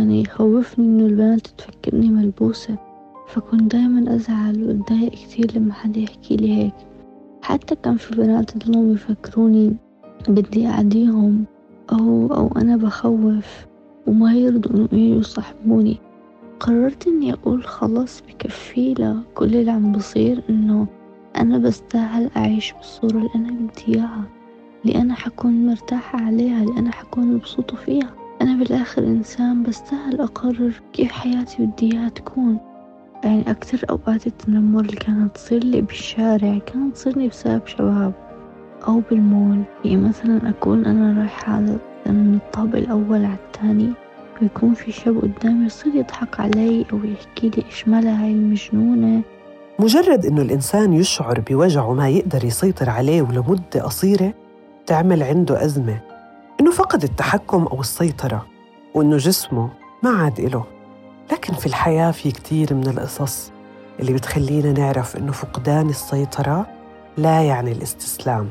وكان يخوفني إنه البنات تفكرني ملبوسة فكنت دايما أزعل وأتضايق كتير لما حدا يحكي لي هيك. حتى كان في بنات تضلهم يفكروني بدي أعديهم أو أو أنا بخوف وما يرضوا إنه يجوا يصاحبوني. قررت إني أقول خلاص بكفي لكل اللي عم بصير إنه أنا بستاهل أعيش بالصورة اللي أنا بدي إياها اللي أنا حكون مرتاحة عليها اللي أنا حكون مبسوطة فيها. أنا بالآخر إنسان بستاهل أقرر كيف حياتي بدي إياها تكون. يعني أكثر أوقات التنمر اللي كانت تصير لي بالشارع كانت تصيرني بسبب شباب أو بالمول. يعني مثلا أكون أنا رايحة من الطابق الأول على الثاني ويكون في شاب قدامي يصير يضحك علي أو يحكي لي إيش مالها هاي المجنونة. مجرد إنه الإنسان يشعر بوجع ما يقدر يسيطر عليه ولمدة قصيرة تعمل عنده أزمة. إنه فقد التحكم أو السيطرة وإنه جسمه ما عاد إله. لكن في الحياة في كتير من القصص اللي بتخلينا نعرف إنه فقدان السيطرة لا يعني الاستسلام.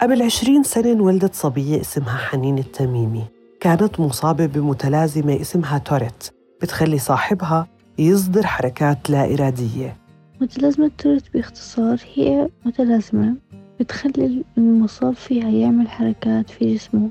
قبل عشرين سنة انولدت صبية اسمها حنين التميمي. كانت مصابة بمتلازمة اسمها توريت بتخلي صاحبها يصدر حركات لا إرادية. متلازمة توريت باختصار هي متلازمة بتخلي المصاب فيها يعمل حركات في جسمه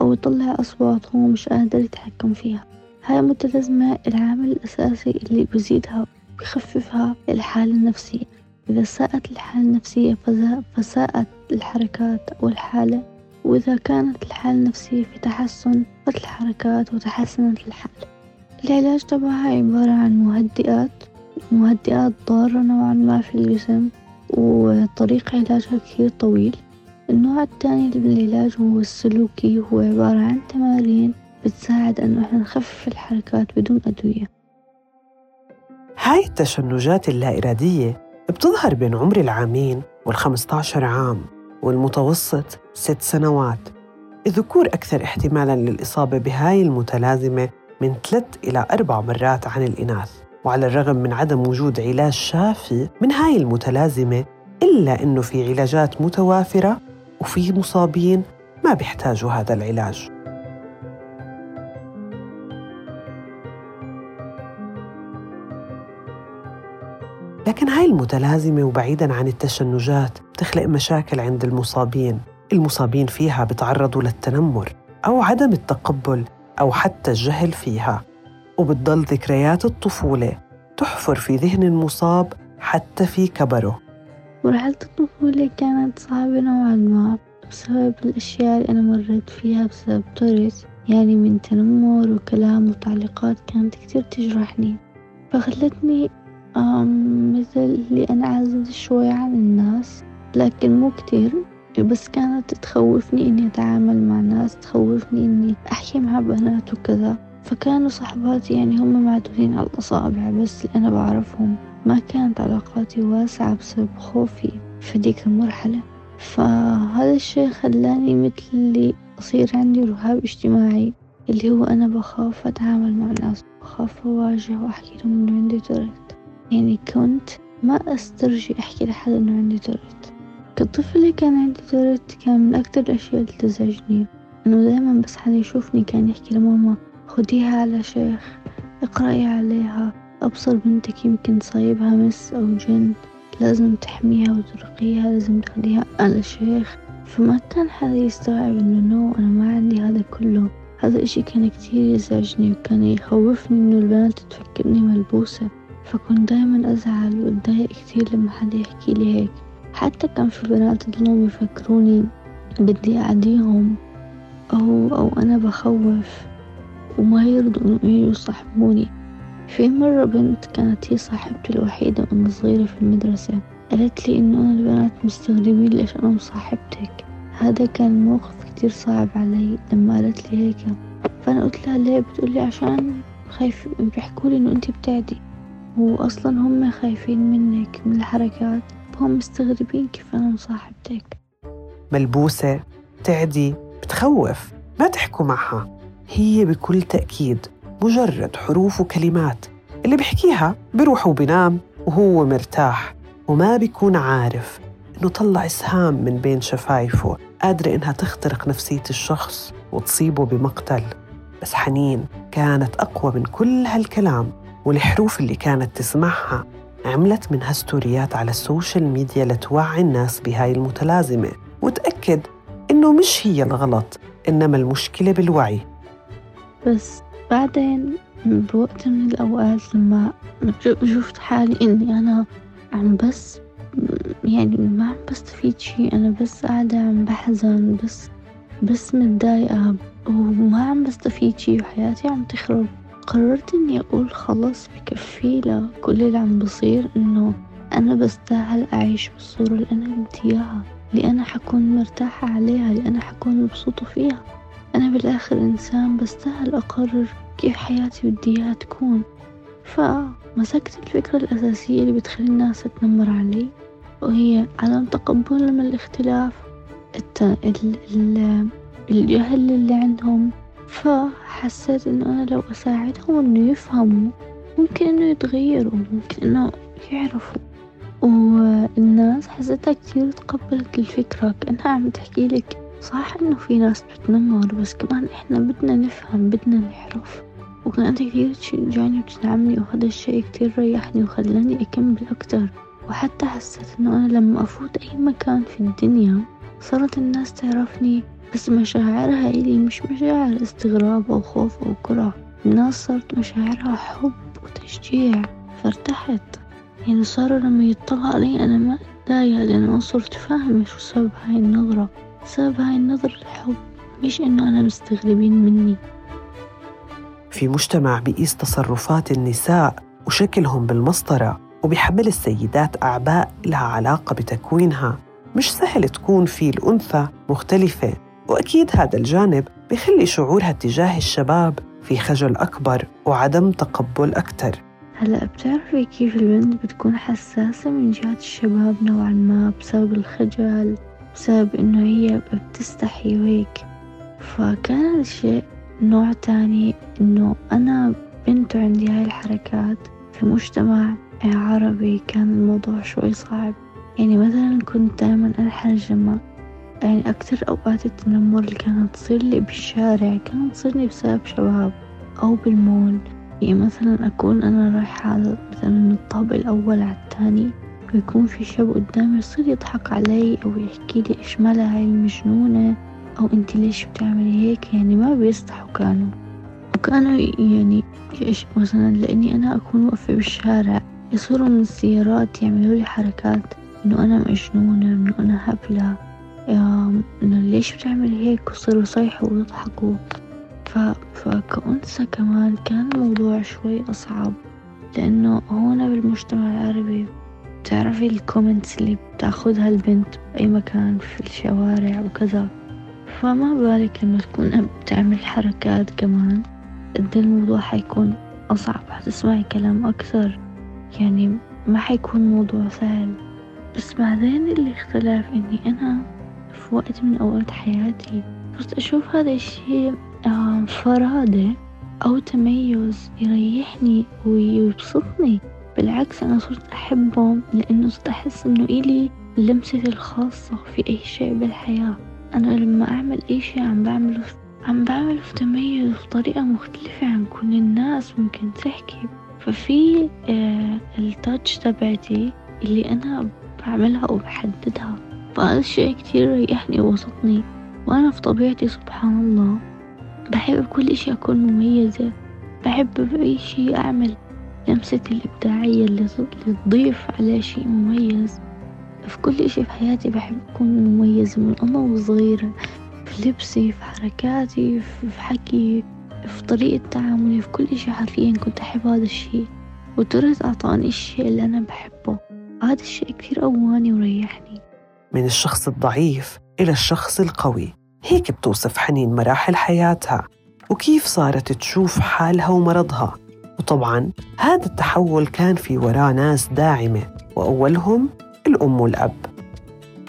أو يطلع أصوات هو مش قادر يتحكم فيها. هاي المتلازمة العامل الأساسي اللي بزيدها بخففها الحالة النفسية. إذا ساءت الحالة النفسية فساءت الحركات أو الحالة وإذا كانت الحالة النفسية في تحسن فت الحركات وتحسنت الحالة. العلاج تبعها عبارة عن مهدئات مهدئات ضارة نوعا ما في الجسم وطريق علاجها كثير طويل. النوع الثاني من العلاج هو السلوكي هو عبارة عن تمارين بتساعد أنه إحنا نخفف الحركات بدون أدوية. هاي التشنجات اللا إرادية بتظهر بين عمر العامين والخمسة عشر عام والمتوسط ست سنوات. الذكور أكثر احتمالاً للإصابة بهاي المتلازمة من ثلاث إلى أربع مرات عن الإناث وعلى الرغم من عدم وجود علاج شافي من هاي المتلازمة إلا أنه في علاجات متوافرة وفي مصابين ما بيحتاجوا هذا العلاج. لكن هاي المتلازمة وبعيداً عن التشنجات بتخلق مشاكل عند المصابين. المصابين فيها بتعرضوا للتنمر أو عدم التقبل أو حتى الجهل فيها. وبتضل ذكريات الطفولة تحفر في ذهن المصاب حتى في كبره. مرحلة الطفولة كانت صعبة نوعا ما بسبب الأشياء اللي أنا مريت فيها بسبب توريس يعني من تنمر وكلام وتعليقات كانت كتير تجرحني. فخلتني مثل اللي أنعزل شوي عن الناس لكن مو كتير. بس كانت تخوفني إني أتعامل مع ناس تخوفني إني أحكي مع بنات وكذا. فكانوا صحباتي يعني هم معدودين على الأصابع بس اللي أنا بعرفهم ما كانت علاقاتي واسعة بسبب خوفي في ديك المرحلة. فهذا الشي خلاني مثل اللي أصير عندي رهاب اجتماعي اللي هو أنا بخاف أتعامل مع الناس بخاف أواجه وأحكي لهم إنه عندي توريت يعني كنت ما أسترجي أحكي لحد إنه عندي توريت كطفلة كان عندي توريت كان من أكتر الأشياء اللي تزعجني. إنه دايما بس حدا يشوفني كان يحكي لماما خديها على شيخ اقرأي عليها أبصر بنتك يمكن صايبها مس أو جن لازم تحميها وترقيها لازم تخليها على شيخ. فما كان حدا يستوعب إنه نو أنا ما عندي هذا كله. هذا الإشي كان كتير يزعجني وكان يخوفني إنه البنات تفكرني ملبوسة. فكنت دايما أزعل وأتضايق كتير لما حدا يحكي لي هيك. حتى كان في بنات يضلون يفكروني بدي أعديهم. أو أو أنا بخوف. وما يرضوا إنه يجوا يصاحبوني. في مرة بنت كانت هي صاحبتي الوحيدة وأنا صغيرة في المدرسة. قالت لي إنه أنا البنات مستغربين ليش أنا مصاحبتك. هذا كان موقف كتير صعب علي لما قالت لي هيك. فأنا قلت لها ليه بتقولي عشان خايف بيحكوا لي إنه أنت بتعدي. وأصلا هم خايفين منك من الحركات هم مستغربين كيف أنا مصاحبتك. ملبوسة تعدي بتخوف ما تحكوا معها. هي بكل تأكيد مجرد حروف وكلمات. اللي بحكيها بروح وبنام وهو مرتاح وما بيكون عارف إنه طلع سهام من بين شفايفه قادرة إنها تخترق نفسية الشخص وتصيبه بمقتل. بس حنين كانت أقوى من كل هالكلام. والحروف اللي كانت تسمعها عملت منها stories على السوشيال ميديا لتوعي الناس بهاي المتلازمة. وتأكد إنه مش هي الغلط إنما المشكلة بالوعي. بس بعدين بوقت من الأوقات لما شفت حالي إني أنا عم بس يعني ما عم بستفيد شي أنا بس قاعدة عم بحزن بس بس متضايقة وما عم بستفيد شي وحياتي عم تخرب. قررت إني أقول خلص بكفي لكل اللي عم بصير إنه أنا بستاهل أعيش بالصورة اللي أنا بدي إياها اللي أنا حكون مرتاحة عليها اللي أنا حكون مبسوطة فيها. أنا بالآخر إنسان بستاهل أقرر كيف حياتي بدي إياها تكون. فمسكت الفكرة الأساسية اللي بتخلي الناس تنمر علي وهي عدم تقبلهم الاختلاف. الجهل اللي عندهم فحسيت إنه أنا لو أساعدهم إنه يفهموا ممكن إنه يتغيروا ممكن إنه يعرفوا. والناس حسيتها كتير تقبلت الفكرة كأنها عم تحكي لك صح إنه في ناس بتنمر بس كمان إحنا بدنا نفهم بدنا نعرف. وكانت كتير تشجعني وتدعمني وهذا الشي كتير ريحني وخلاني أكمل أكتر. وحتى حسيت إنه أنا لما أفوت أي مكان في الدنيا صارت الناس تعرفني بس مشاعرها إلي مش مشاعر استغراب أو خوف أو كره. الناس صارت مشاعرها حب وتشجيع. فارتحت. يعني صاروا لما يطلعوا علي أنا ما أتضايق لأن أنا صرت فاهمة شو سبب هاي النظرة. سبب هاي النظرة الحب مش إنه أنا مستغربين مني. في مجتمع بيقيس تصرفات النساء وشكلهم بالمسطرة وبيحمل السيدات أعباء لها علاقة بتكوينها. مش سهل تكون في الأنثى مختلفة. وأكيد هذا الجانب بخلي شعورها تجاه الشباب في خجل أكبر وعدم تقبل أكثر هلا بتعرفي كيف البنت بتكون حساسة من جهة الشباب نوعا ما بسبب الخجل بسبب إنه هي بتستحي وهيك. فكان الشيء نوع تاني إنه أنا بنت عندي هاي الحركات في مجتمع عربي كان الموضوع شوي صعب. يعني مثلا كنت دائما أنحرج لما يعني أكثر أوقات التنمر اللي كانت تصير لي بالشارع كانت تصيرني بسبب شباب أو بالمول. يعني مثلا أكون أنا رايحة مثلا الطابق الأول على الثاني ويكون في شاب قدامي يصير يضحك علي أو يحكي لي إيش مالها هاي المجنونة أو أنت ليش بتعملي هيك؟ يعني ما بيستحوا كانوا. وكانوا يعني إيش مثلا لأني أنا أكون واقفة بالشارع يصوروا من السيارات يعملوا لي حركات إنه أنا مجنونة إنه أنا هبلة. ليش بتعملي هيك؟ وصيروا يصيحوا ويضحكوا ف... فكأنثى كمان كان الموضوع شوي أصعب لأنه هون بالمجتمع العربي بتعرفي الكومنتس اللي بتاخدها البنت بأي مكان في الشوارع وكذا. فما بالك لما تكون بتعمل حركات كمان؟ قد الموضوع حيكون أصعب حتسمعي كلام أكثر. يعني ما حيكون موضوع سهل. بس بعدين اللي اختلف إني أنا في وقت من أوقات حياتي. صرت أشوف هذا الشيء فرادة أو تميز يريحني ويبسطني. بالعكس أنا صرت أحبه لأنه صرت أحس إنه إلي لمستي الخاصة في أي شيء بالحياة. أنا لما أعمل أي شيء عم بعمله عم بعمله في تميز بطريقة مختلفة عن كل الناس ممكن تحكي. ففي آه التاتش تبعتي اللي أنا بعملها وبحددها. فهذا الشيء كتير ريحني ووسطني. وأنا في طبيعتي سبحان الله. بحب بكل إشي أكون مميزة. بحب بأي شي أعمل. لمستي الإبداعية اللي تضيف على شي مميز. في كل إشي في حياتي بحب أكون مميزة من أنا وصغيرة في لبسي في حركاتي في حكي في طريقة تعاملي في كل إشي حرفيا كنت أحب هذا الشي وترث أعطاني الشيء اللي أنا بحبه. هذا الشيء كثير قواني وريحني. من الشخص الضعيف إلى الشخص القوي. هيك بتوصف حنين مراحل حياتها وكيف صارت تشوف حالها ومرضها. وطبعا هذا التحول كان في وراه ناس داعمة وأولهم الأم والأب.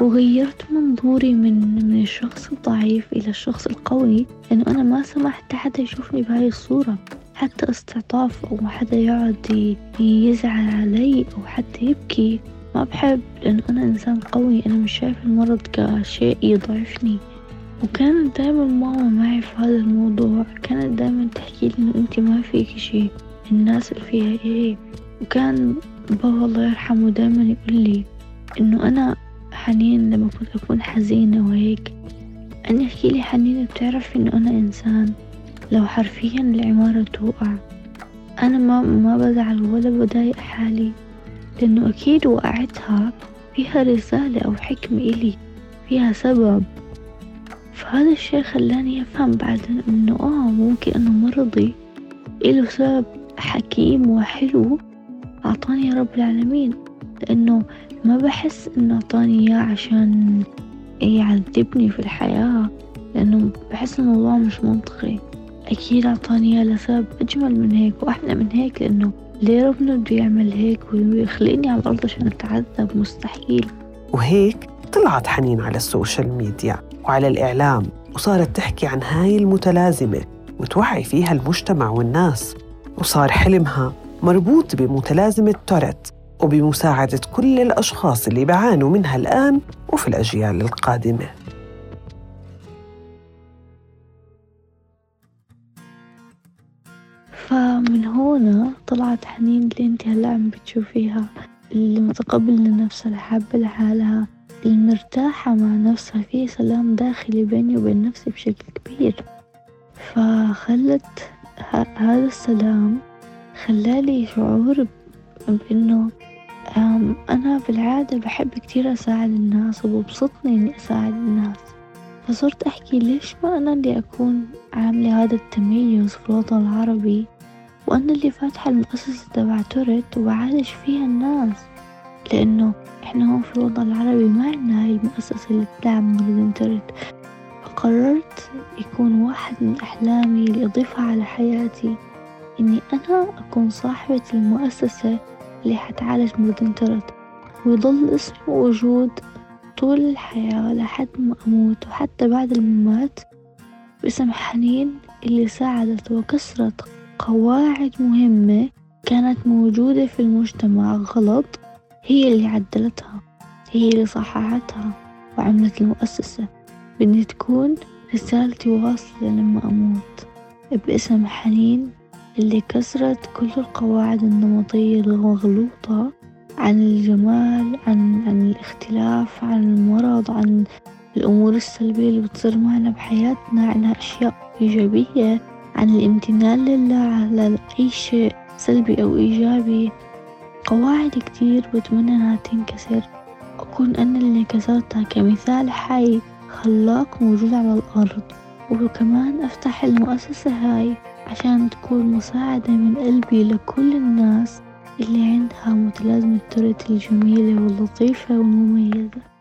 وغيرت منظوري من من الشخص الضعيف إلى الشخص القوي لأنه أنا ما سمحت لحدا يشوفني بهاي الصورة. حتى استعطاف أو حدا يقعد يزعل علي أو حتى يبكي. ما بحب لأنه أنا إنسان قوي. أنا مش شايف المرض كشيء يضعفني. وكانت دايما ماما معي في هذا الموضوع. كانت دايما تحكي لي إنه أنت ما فيك شي الناس اللي فيها إيه؟ وكان بابا الله يرحمه دايما يقول لي إنه أنا حنين لما كنت أكون حزينة وهيك. أن يحكي لي حنين بتعرفي إنه أنا إنسان. لو حرفيا العمارة توقع. أنا ما ما بزعل ولا بضايق حالي. لأنه أكيد وقعتها فيها رسالة أو حكمة إلي فيها سبب. فهذا الشي خلاني أفهم بعدين إنه آه ممكن إنه مرضي. إله سبب حكيم وحلو. أعطاني رب العالمين. لأنه ما بحس إنه أعطاني إياه عشان يعذبني في الحياة. لأنه بحس الموضوع مش منطقي. أكيد أعطاني إياه لسبب أجمل من هيك وأحلى من هيك لأنه ليه ربنا بده يعمل هيك ويخلقني على الأرض عشان أتعذب؟ مستحيل. وهيك طلعت حنين على السوشيال ميديا وعلى الإعلام وصارت تحكي عن هاي المتلازمة وتوعي فيها المجتمع والناس. وصار حلمها مربوط بمتلازمة توريت وبمساعدة كل الأشخاص اللي بيعانوا منها الآن وفي الأجيال القادمة. فمن هنا طلعت حنين اللي انت هلا عم بتشوفيها المتقبلة لنفسها الحابة لحالها المرتاحة مع نفسها في سلام داخلي بيني وبين نفسي بشكل كبير. فخلت هذا السلام خلالي شعور بأنه أنا بالعادة بحب كتير أساعد الناس وببسطني إني أساعد الناس. فصرت أحكي ليش ما أنا اللي أكون عاملة هذا التميز في الوطن العربي؟ وأنا اللي فاتحة المؤسسة تبع تورت وبعالج فيها الناس. لأنه إحنا هون في الوطن العربي ما عنا هاي المؤسسة اللي مريضين تورت. فقررت يكون واحد من أحلامي اللي أضيفها على حياتي إني أنا أكون صاحبة المؤسسة اللي حتعالج مرضين تورت. ويضل اسمه موجود طول الحياة لحد ما أموت وحتى بعد الممات باسم حنين اللي ساعدت وكسرت قواعد مهمة كانت موجودة في المجتمع غلط. هي اللي عدلتها هي اللي صححتها وعملت المؤسسة. بدي تكون رسالتي واصلة لما أموت باسم حنين اللي كسرت كل القواعد النمطية المغلوطة عن الجمال عن عن الاختلاف عن المرض عن الأمور السلبية اللي بتصير معنا بحياتنا عنها أشياء إيجابية. عن الامتنان لله على أي شيء سلبي أو إيجابي. قواعد كتير بتمنى إنها تنكسر. أكون أنا اللي كسرتها كمثال حي خلاق موجود على الأرض. وكمان أفتح المؤسسة هاي عشان تكون مساعدة من قلبي لكل الناس اللي عندها متلازمة تورت الجميلة واللطيفة والمميزة.